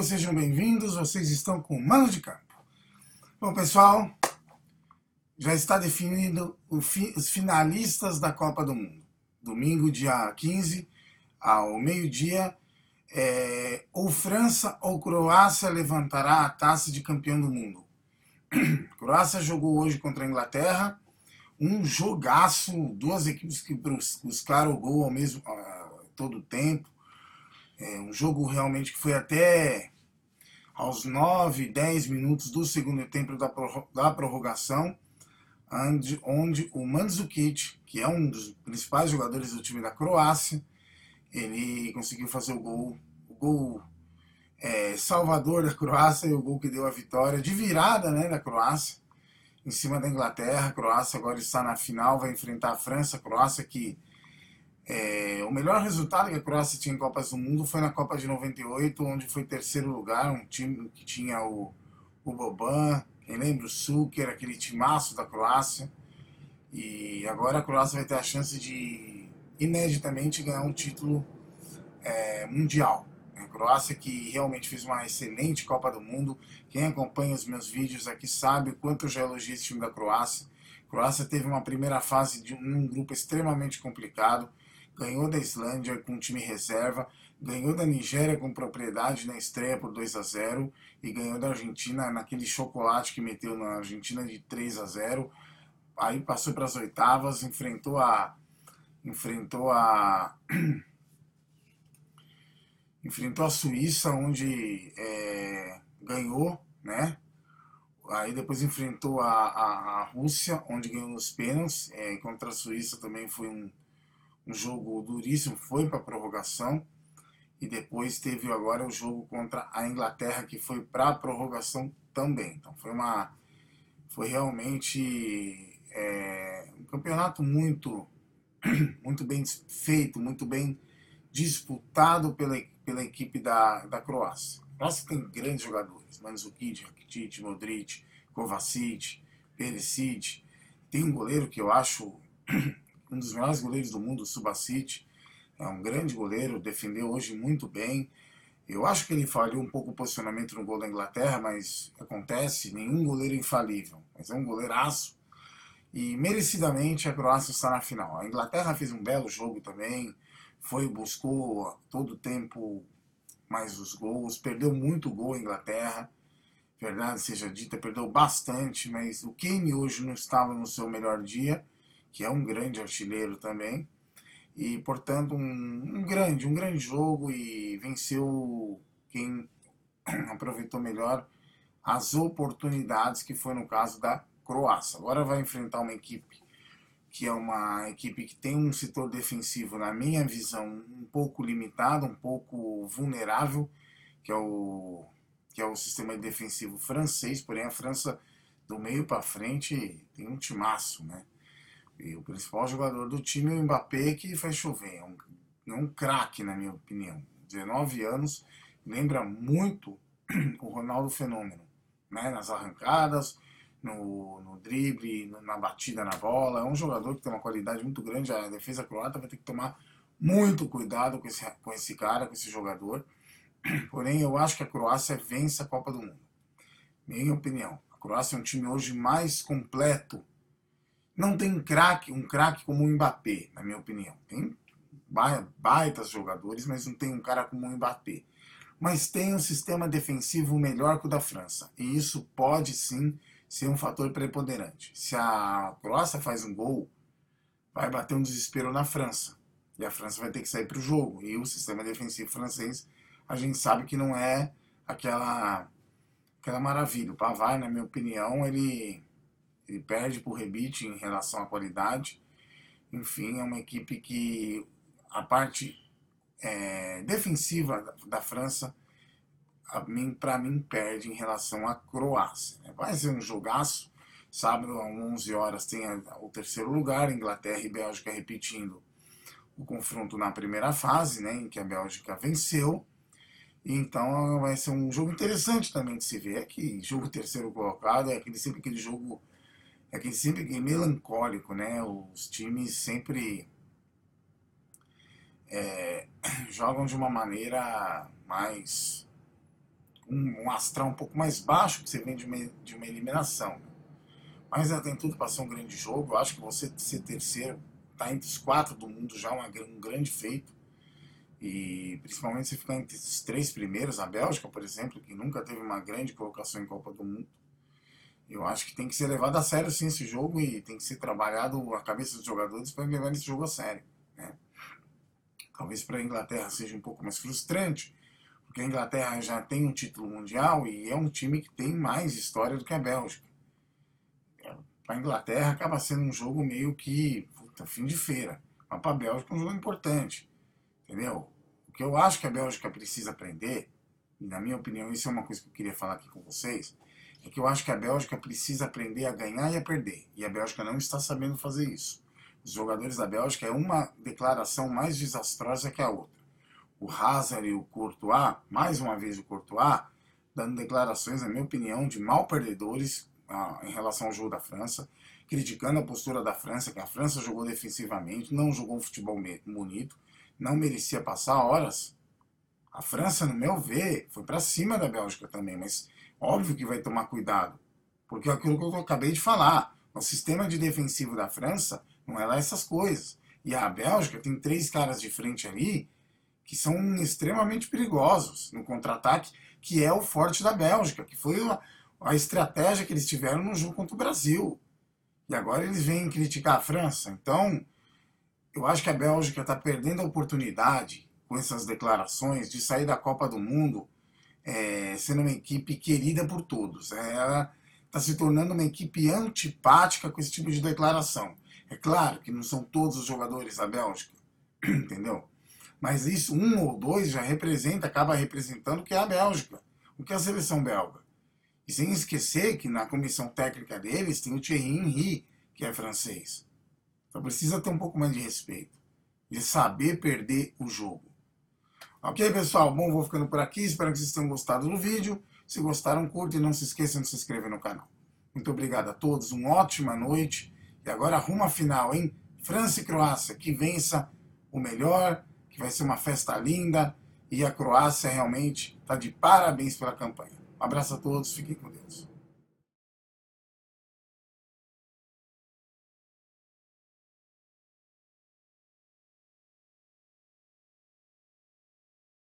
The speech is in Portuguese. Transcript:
amigos, sejam bem-vindos. Vocês estão com Mano de Campo. Bom, pessoal, já está definido fi, os finalistas da Copa do Mundo. Domingo, dia 15, ao meio-dia, é, ou França ou Croácia levantará a taça de campeão do mundo. Croácia jogou hoje contra a Inglaterra, um jogaço, duas equipes que buscaram o gol ao mesmo a, todo o tempo é um jogo realmente que foi até aos 9, 10 minutos do segundo tempo da, da prorrogação, onde, onde o Mandzukic, que é um dos principais jogadores do time da Croácia, ele conseguiu fazer o gol, o gol é, salvador da Croácia e o gol que deu a vitória de virada né, da Croácia em cima da Inglaterra. A Croácia agora está na final, vai enfrentar a França. A Croácia que é, o melhor resultado que a Croácia tinha em Copas do Mundo foi na Copa de 98, onde foi terceiro lugar, um time que tinha o, o Boban, quem lembra o Suker, aquele timaço da Croácia. E agora a Croácia vai ter a chance de, ineditamente, ganhar um título é, mundial. A Croácia que realmente fez uma excelente Copa do Mundo. Quem acompanha os meus vídeos aqui sabe o quanto eu já elogiei esse time da Croácia. A Croácia teve uma primeira fase de um grupo extremamente complicado ganhou da Islândia com time reserva, ganhou da Nigéria com propriedade na estreia por 2 a 0 e ganhou da Argentina naquele chocolate que meteu na Argentina de 3 a 0. Aí passou para as oitavas, enfrentou a enfrentou a enfrentou a Suíça onde é, ganhou, né? Aí depois enfrentou a, a, a, Rússia, onde ganhou nos pênaltis. É, contra a Suíça também foi um, um jogo duríssimo, foi para prorrogação e depois teve agora o jogo contra a Inglaterra que foi para prorrogação também. Então foi uma foi realmente é, um campeonato muito muito bem feito, muito bem disputado pela, pela equipe da, da Croácia. A Croácia tem grandes jogadores, Mandzukic, Rakitic, Modric, Kovacic, Perisic. Tem um goleiro que eu acho um dos melhores goleiros do mundo, o Subacite. É um grande goleiro, defendeu hoje muito bem. Eu acho que ele falhou um pouco o posicionamento no gol da Inglaterra, mas acontece, nenhum goleiro é infalível. Mas é um goleiraço. E merecidamente a Croácia está na final. A Inglaterra fez um belo jogo também, foi buscou todo o tempo mais os gols, perdeu muito gol a Inglaterra, verdade seja dita, perdeu bastante, mas o Kane hoje não estava no seu melhor dia que é um grande artilheiro também. E, portanto, um, um grande, um grande jogo e venceu quem aproveitou melhor as oportunidades, que foi no caso da Croácia. Agora vai enfrentar uma equipe que é uma equipe que tem um setor defensivo, na minha visão, um pouco limitado, um pouco vulnerável, que é o, que é o sistema defensivo francês, porém a França do meio para frente tem um timaço, né? E o principal jogador do time é o Mbappé, que faz chover. É um, é um craque, na minha opinião. 19 anos, lembra muito o Ronaldo Fenômeno. Né? Nas arrancadas, no, no drible, na batida na bola. É um jogador que tem uma qualidade muito grande. A defesa croata vai ter que tomar muito cuidado com esse, com esse cara, com esse jogador. Porém, eu acho que a Croácia vence a Copa do Mundo. Minha opinião. A Croácia é um time hoje mais completo não tem craque, um craque como o Mbappé, na minha opinião. Tem baitas jogadores, mas não tem um cara como o Mbappé. Mas tem um sistema defensivo melhor que o da França. E isso pode sim ser um fator preponderante. Se a Croácia faz um gol, vai bater um desespero na França. E a França vai ter que sair para o jogo. E o sistema defensivo francês, a gente sabe que não é aquela, aquela maravilha. O Pavard, na minha opinião, ele ele perde por rebite em relação à qualidade. Enfim, é uma equipe que a parte é, defensiva da, França, para mim, perde em relação à Croácia. Vai ser um jogaço. Sábado, às 11 horas, tem o terceiro lugar, Inglaterra e Bélgica repetindo o confronto na primeira fase, né, em que a Bélgica venceu. Então vai ser um jogo interessante também de se ver. É que jogo terceiro colocado é aquele, sempre aquele jogo é que sempre é melancólico, né? Os times sempre é, jogam de uma maneira mais um, um, astral um pouco mais baixo, que você vem de uma, de uma eliminação. Né? Mas ela tem tudo para ser um grande jogo. Eu acho que você ser terceiro, tá entre os quatro do mundo já é um grande feito. E principalmente se ficar entre os três primeiros, a Bélgica, por exemplo, que nunca teve uma grande colocação em Copa do Mundo. Eu acho que tem que ser levado a sério sim esse jogo e tem que ser trabalhado a cabeça dos jogadores para levar esse jogo a sério. Né? Talvez para a Inglaterra seja um pouco mais frustrante, porque a Inglaterra já tem um título mundial e é um time que tem mais história do que a Bélgica. Para a Inglaterra acaba sendo um jogo meio que puta, fim de feira, mas para a Bélgica é um jogo importante. Entendeu? O que eu acho que a Bélgica precisa aprender, e na minha opinião isso é uma coisa que eu queria falar aqui com vocês, é que eu acho que a Bélgica precisa aprender a ganhar e a perder. E a Bélgica não está sabendo fazer isso. Os jogadores da Bélgica é uma declaração mais desastrosa que a outra. O Hazard e o Courtois, mais uma vez o Courtois, dando declarações, na minha opinião, de mal perdedores ah, em relação ao jogo da França, criticando a postura da França, que a França jogou defensivamente, não jogou um futebol bonito, não merecia passar horas. A França, no meu ver, foi para cima da Bélgica também, mas óbvio que vai tomar cuidado, porque é aquilo que eu acabei de falar. O sistema de defensivo da França não é lá essas coisas. E a Bélgica tem três caras de frente ali que são extremamente perigosos no contra-ataque, que é o forte da Bélgica, que foi a, a estratégia que eles tiveram no jogo contra o Brasil. E agora eles vêm criticar a França. Então, eu acho que a Bélgica está perdendo a oportunidade com essas declarações de sair da Copa do Mundo é, sendo uma equipe querida por todos. É, ela está se tornando uma equipe antipática com esse tipo de declaração. É claro que não são todos os jogadores da Bélgica, entendeu? Mas isso, um ou dois, já representa, acaba representando o que é a Bélgica, o que é a seleção belga. E sem esquecer que na comissão técnica deles tem o Thierry Henry, que é francês. Então precisa ter um pouco mais de respeito. De saber perder o jogo. Ok, pessoal? Bom, vou ficando por aqui. Espero que vocês tenham gostado do vídeo. Se gostaram, curte e não se esqueçam de se inscrever no canal. Muito obrigado a todos. Uma ótima noite. E agora arruma a final, hein? França e Croácia. Que vença o melhor. Que vai ser uma festa linda. E a Croácia realmente está de parabéns pela campanha. Um abraço a todos. Fiquem com Deus.